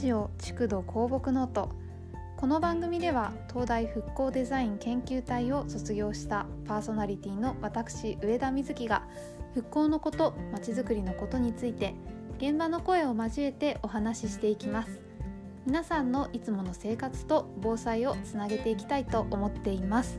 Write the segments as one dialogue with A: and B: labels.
A: ジオ築土公木ノート。この番組では東大復興デザイン研究隊を卒業したパーソナリティの私上田瑞希が復興のことまちづくりのことについて現場の声を交えてお話ししていきます。皆さんのいつもの生活と防災をつなげていきたいと思っています。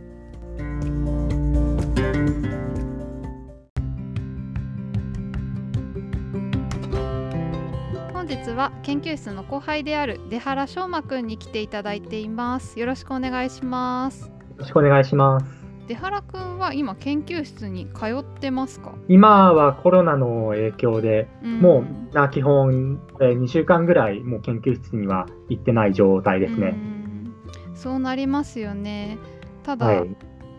A: 本日は研究室の後輩である出原翔馬くんに来ていただいています。よろしくお願いします。よ
B: ろしくお願いします。
A: 出原くんは今研究室に通ってますか？
B: 今はコロナの影響で、うん、もうな基本2週間ぐらいもう研究室には行ってない状態ですね、
A: うそうなりますよね。ただ、はい、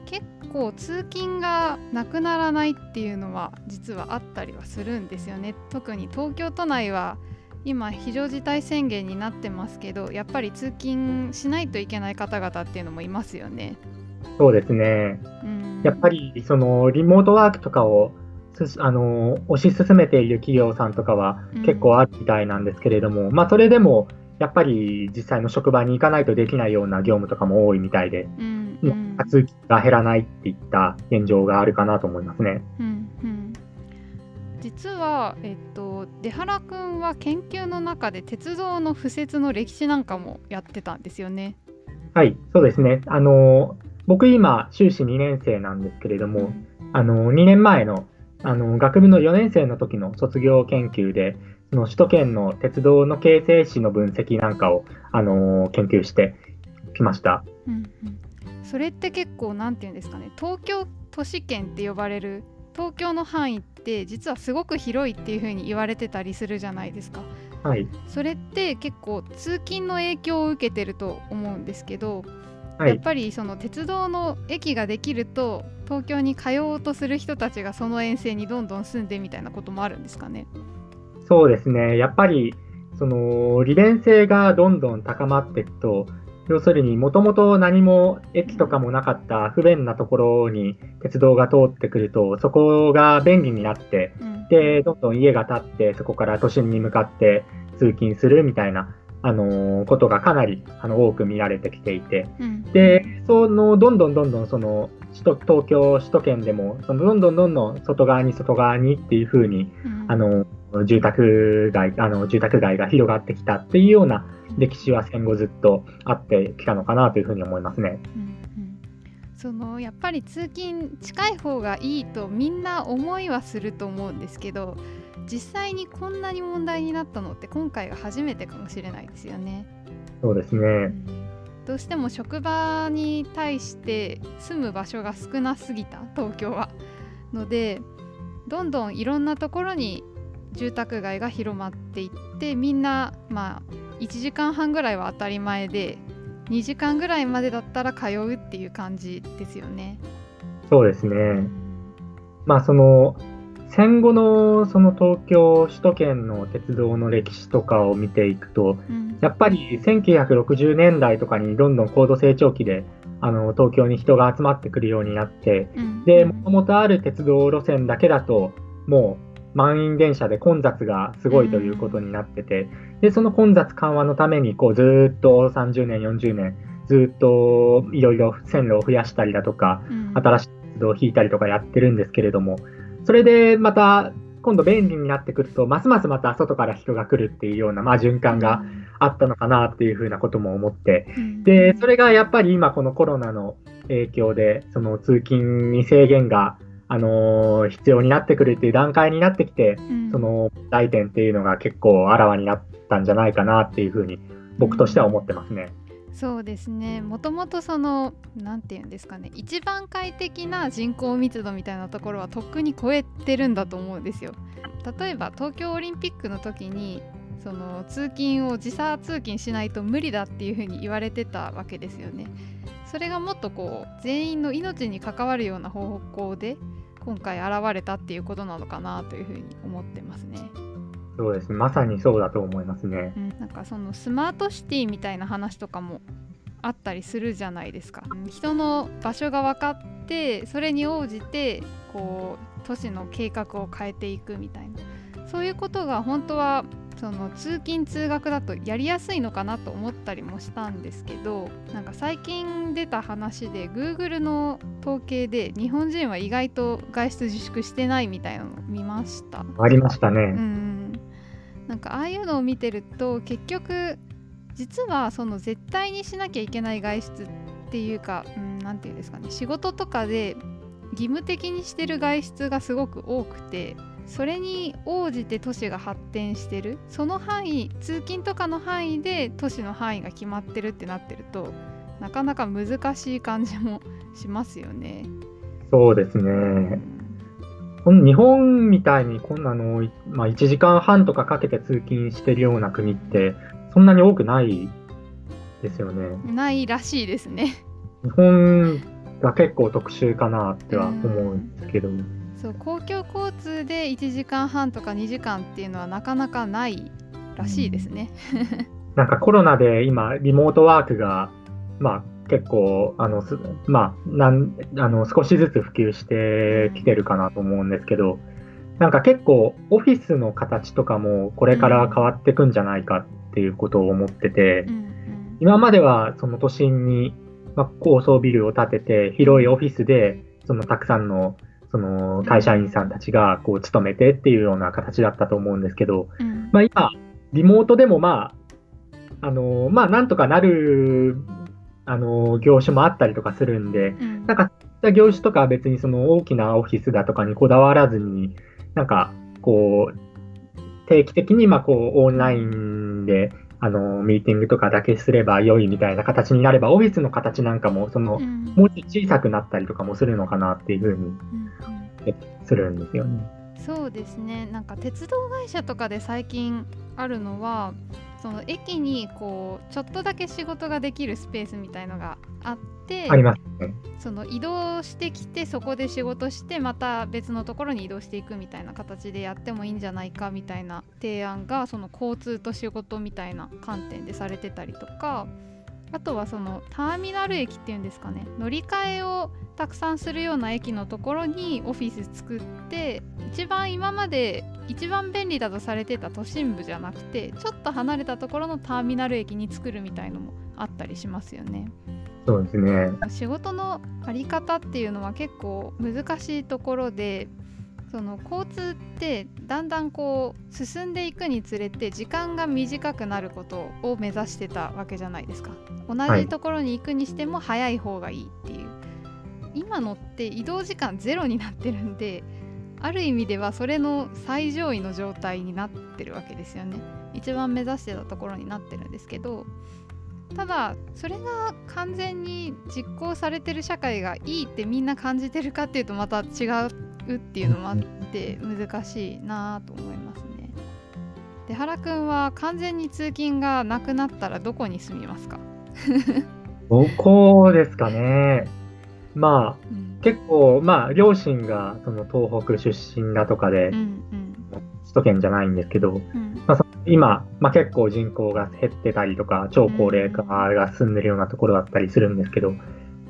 A: 結構通勤がなくならないっていうのは実はあったりはするんですよね。特に東京都内は今非常事態宣言になってますけどやっぱり通勤しないといけない方々っていうのもいますよね。
B: そうですね、うん、やっぱりそのリモートワークとかをあの推し進めている企業さんとかは結構あるみたいなんですけれども、うん、まあ、それでもやっぱり実際の職場に行かないとできないような業務とかも多いみたいで、うんうん、通勤が減らないっていった現状があるかなと思いますね。うんうん
A: 実は、えっと、出原くんは研究の中で鉄道の敷設の歴史なんかもやってたんですよね。
B: はい、そうですね。あの僕今修士2年生なんですけれども、うん、あの2年前のあの学部の4年生の時の卒業研究でその首都圏の鉄道の形成史の分析なんかを、あの研究してきました。うんうん、
A: それって結構なんていうんですかね東京都市圏って呼ばれる東京の範囲って実はすごく広いっていう風に言われてたりするじゃないですか。
B: はい、
A: それって結構通勤の影響を受けてると思うんですけど、はい、やっぱりその鉄道の駅ができると東京に通おうとする人たちがその沿線にどんどん住んでみたいなこともあるんですかね。
B: そうですねやっぱりその利便性がどんどん高まっていくと要するにもともと何も駅とかもなかった不便なところに鉄道が通ってくるとそこが便利になって、うん、でどんどん家が建ってそこから都心に向かって通勤するみたいな、あのー、ことがかなりあの多く見られてきていて、うん、でそのどんどんどんどんその首都東京首都圏でもそのどんどんどんどん外側に外側にっていうふうに、うん、あの住宅街あの住宅街が広がってきたっていうような歴史は戦後ずっとあってきたのかなというふうに思いますね。うんうん、
A: そのやっぱり通勤近い方がいいとみんな思いはすると思うんですけど実際にこんなに問題になったのって今回が初めてかもしれないですよね。
B: そうですね、うん、
A: どうしても職場に対して住む場所が少なすぎた東京は。のでどんどんいろんなところに住宅街が広まっていってみんなまあ1時間半ぐらいは当たり前で2時間ぐらいまでだったら通うっていう感じですよね。
B: そうですね。まあその戦後のその東京首都圏の鉄道の歴史とかを見ていくと、うん、やっぱり1960年代とかにどんどん高度成長期であの東京に人が集まってくるようになって、うん、でもともとある鉄道路線だけだともう満員電車で混雑がすごいということになってて、でその混雑緩和のためにこうずっと30年、40年、ずっといろいろ線路を増やしたりだとか、新しい鉄道を引いたりとかやってるんですけれども、それでまた今度便利になってくると、ますますまた外から人が来るっていうような、まあ、循環があったのかなっていうふうなことも思って、で、それがやっぱり今このコロナの影響で、その通勤に制限があのー、必要になってくるっていう段階になってきて、うん、その大点っていうのが結構あらわになったんじゃないかなっていうふうに僕としては思ってますね。
A: うん、そうですねもともとその何て言うんですかね一番快適な人口密度みたいなところはとっくに超えてるんだと思うんですよ。例えば東京オリンピックの時にその通勤を時差通勤しないと無理だっていうふうに言われてたわけですよね。それがもっとこう全員の命に関わるような方向で今回現れたっていうことなのかなというふうに思ってますね。
B: そうですね。まさにそうだと思いますね、
A: うん、なんかそのスマートシティみたいな話とかもあったりするじゃないですか。人の場所が分かってそれに応じてこう都市の計画を変えていくみたいな。そういうことが本当はその通勤通学だとやりやすいのかなと思ったりもしたんですけどなんか最近出た話で Google の統計で日本人は意外と外出自粛してないみたいなの見ました
B: ありましたね。
A: うんなんかああいうのを見てると結局実はその絶対にしなきゃいけない外出っていうか何、うん、て言うんですかね仕事とかで義務的にしてる外出がすごく多くてそれに応じて都市が発展してるその範囲通勤とかの範囲で都市の範囲が決まってるってなってるとなかなか難しい感じもしますよね。
B: そうですね。日本みたいにこんなの、まあ、1時間半とかかけて通勤してるような国ってそんなに多くないですよね。
A: ないらしいですね。
B: 日本が結構特殊かなっては思うんですけど。
A: そう公共交通で1時間半とか2時間っていうのはなかなかないらしいですね。
B: なんかコロナで今リモートワークが、まあ、結構あのまあ、なんあの少しずつ普及してきてるかなと思うんですけどなんか結構オフィスの形とかもこれから変わってくんじゃないかっていうことを思ってて、うんうん、今まではその都心に、まあ、高層ビルを建てて広いオフィスでそのたくさんのその会社員さんたちがこう勤めてっていうような形だったと思うんですけど、うん、まあ、今、リモートでもまあ、あのまあ、なんとかなるあの業種もあったりとかするんで、うん、なんか、業種とか別にその大きなオフィスだとかにこだわらずに、なんか、こう、定期的にまあこうオンラインであのミーティングとかだけすれば良いみたいな形になればオフィスの形なんかもその、うん、もう小さくなったりとかもするのかなっていうふうにするんですよね。
A: そうですね。なんか鉄道会社とかで最近あるのはその駅にこうちょっとだけ仕事ができるスペースみたいのがあって
B: あります、ね、
A: その移動してきてそこで仕事してまた別のところに移動していくみたいな形でやってもいいんじゃないかみたいな提案がその交通と仕事みたいな観点でされてたりとかあとはそのターミナル駅っていうんですかね乗り換えをたくさんするような駅のところにオフィス作って一番今まで一番便利だとされてた都心部じゃなくてちょっと離れたところのターミナル駅に作るみたいのもあったりしますよね。
B: そうですね
A: 仕事の在り方っていうのは結構難しいところでその交通ってだんだんこう進んでいくにつれて時間が短くなることを目指してたわけじゃないですか。同じところに行くにしても早い方がいいっていう、はい、今のって移動時間ゼロになってるんである意味ではそれの最上位の状態になってるわけですよね。一番目指してたところになってるんですけどただそれが完全に実行されてる社会がいいってみんな感じてるかっていうとまた違うっていうのもあって難しいなと思いますね。で原くんは完全に通勤がなくなったらどこに住みますか？
B: どこですかね。まあ、うん、結構まあ両親がその東北出身だとかで、うんうん、首都圏じゃないんですけど、うん、まあ、今、まあ、結構人口が減ってたりとか、超高齢化が進んでるようなところだったりするんですけど、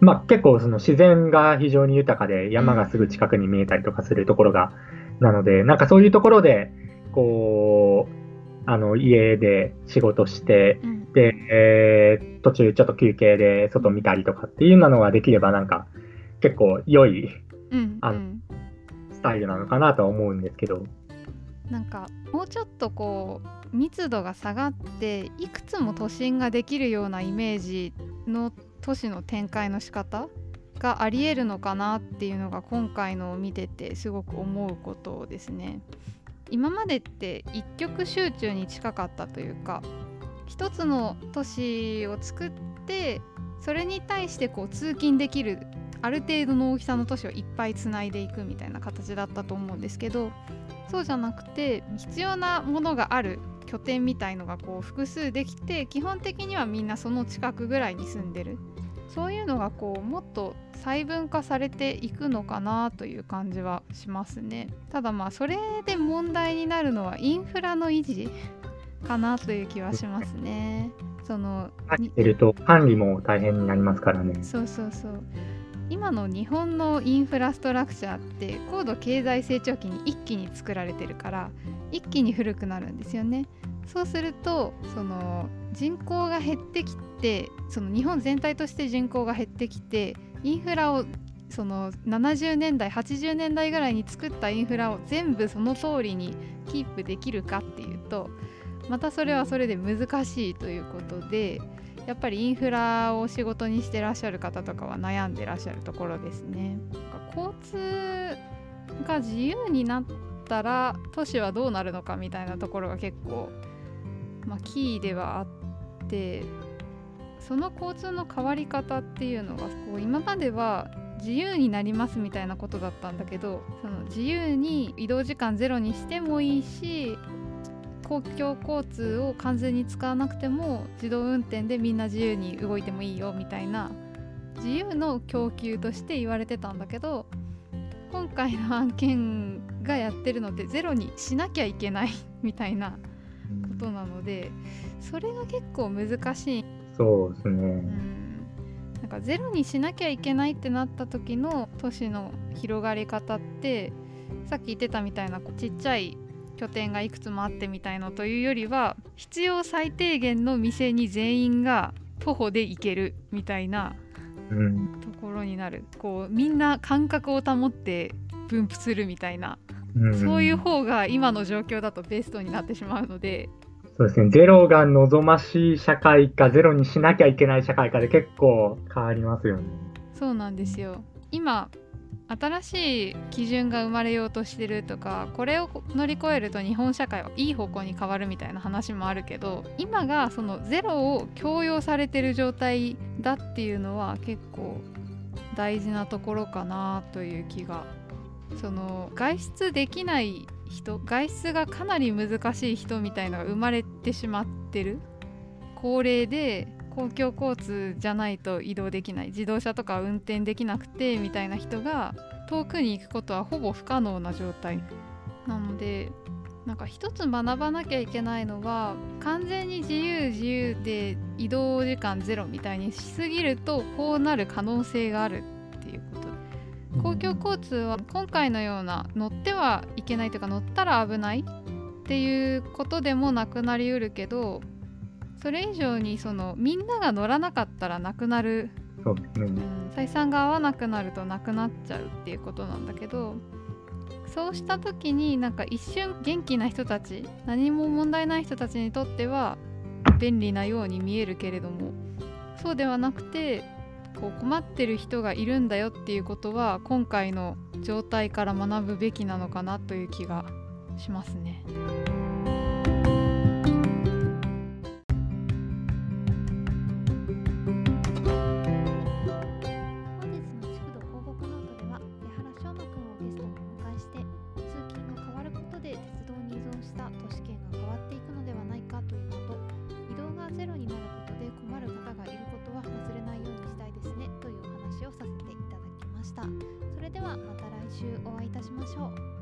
B: まあ、結構その自然が非常に豊かで、山がすぐ近くに見えたりとかするところが、なので、なんかそういうところで、こう、あの家で仕事して、うん、で、えー、途中ちょっと休憩で外見たりとかっていうのができれば、なんか結構良い、うん、あのスタイルなのかなとは思うんですけど。
A: なんかもうちょっとこう密度が下がっていくつも都心ができるようなイメージの都市の展開の仕方がありえるのかなっていうのが今回のを見ててすごく思うことですね。今までって一極集中に近かったというか一つの都市を作ってそれに対してこう通勤できるある程度の大きさの都市をいっぱいつないでいくみたいな形だったと思うんですけどそうじゃなくて必要なものがある拠点みたいのがこう複数できて基本的にはみんなその近くぐらいに住んでるそういうのがこうもっと細分化されていくのかなという感じはしますね。ただまあそれで問題になるのはインフラの維持かなという気はしますね。その
B: てると管理も大変になりますからね。
A: そうそうそう。今の日本のインフラストラクチャーって高度経済成長期に一気に作られてるから一気に古くなるんですよね。そうするとその人口が減ってきてその日本全体として人口が減ってきてインフラをその70年代80年代ぐらいに作ったインフラを全部その通りにキープできるかっていうとまたそれはそれで難しいということでやっぱりインフラを仕事にしてらっしゃる方とかは悩んでらっしゃるところですね。交通が自由になったら都市はどうなるのかみたいなところが結構、まあ、キーではあってその交通の変わり方っていうのがこう今までは自由になりますみたいなことだったんだけどその自由に移動時間ゼロにしてもいいし公共交通を完全に使わなくても自動運転でみんな自由に動いてもいいよみたいな自由の供給として言われてたんだけど今回の案件がやってるのってゼロにしなきゃいけないみたいなことなのでそれが結構難しい。
B: そうですね、うん。
A: なんかゼロにしなきゃいけないってなった時の都市の広がり方ってさっき言ってたみたいなちっちゃい拠点がいくつもあってみたいのというよりは必要最低限の店に全員が徒歩で行けるみたいなところになる、こうみんな感覚を保って分布するみたいな、うん、そういう方が今の状況だとベストになってしまうので。
B: そうですね、ゼロが望ましい社会かゼロにしなきゃいけない社会かで結構変わりますよね。
A: そうなんですよ。今新しい基準が生まれようとしてるとかこれを乗り越えると日本社会はいい方向に変わるみたいな話もあるけど今がそのゼロを強要されてる状態だっていうのは結構大事なところかなという気が。その外出できない人外出がかなり難しい人みたいのが生まれてしまってる。高齢で公共交通じゃないと移動できない。自動車とか運転できなくてみたいな人が遠くに行くことはほぼ不可能な状態。なのでなんか一つ学ばなきゃいけないのは完全に自由自由で移動時間ゼロみたいにしすぎるとこうなる可能性があるっていうこと公共交通は今回のような乗ってはいけないというか乗ったら危ないっていうことでもなくなりうるけどそれ以上にそのみんなが乗らなかったらなくなる。
B: そうですね、
A: 採算が合わなくなるとなくなっちゃうっていうことなんだけどそうした時になんか一瞬元気な人たち何も問題ない人たちにとっては便利なように見えるけれどもそうではなくてこう困ってる人がいるんだよっていうことは今回の状態から学ぶべきなのかなという気がしますね。それではまた来週お会いいたしましょう。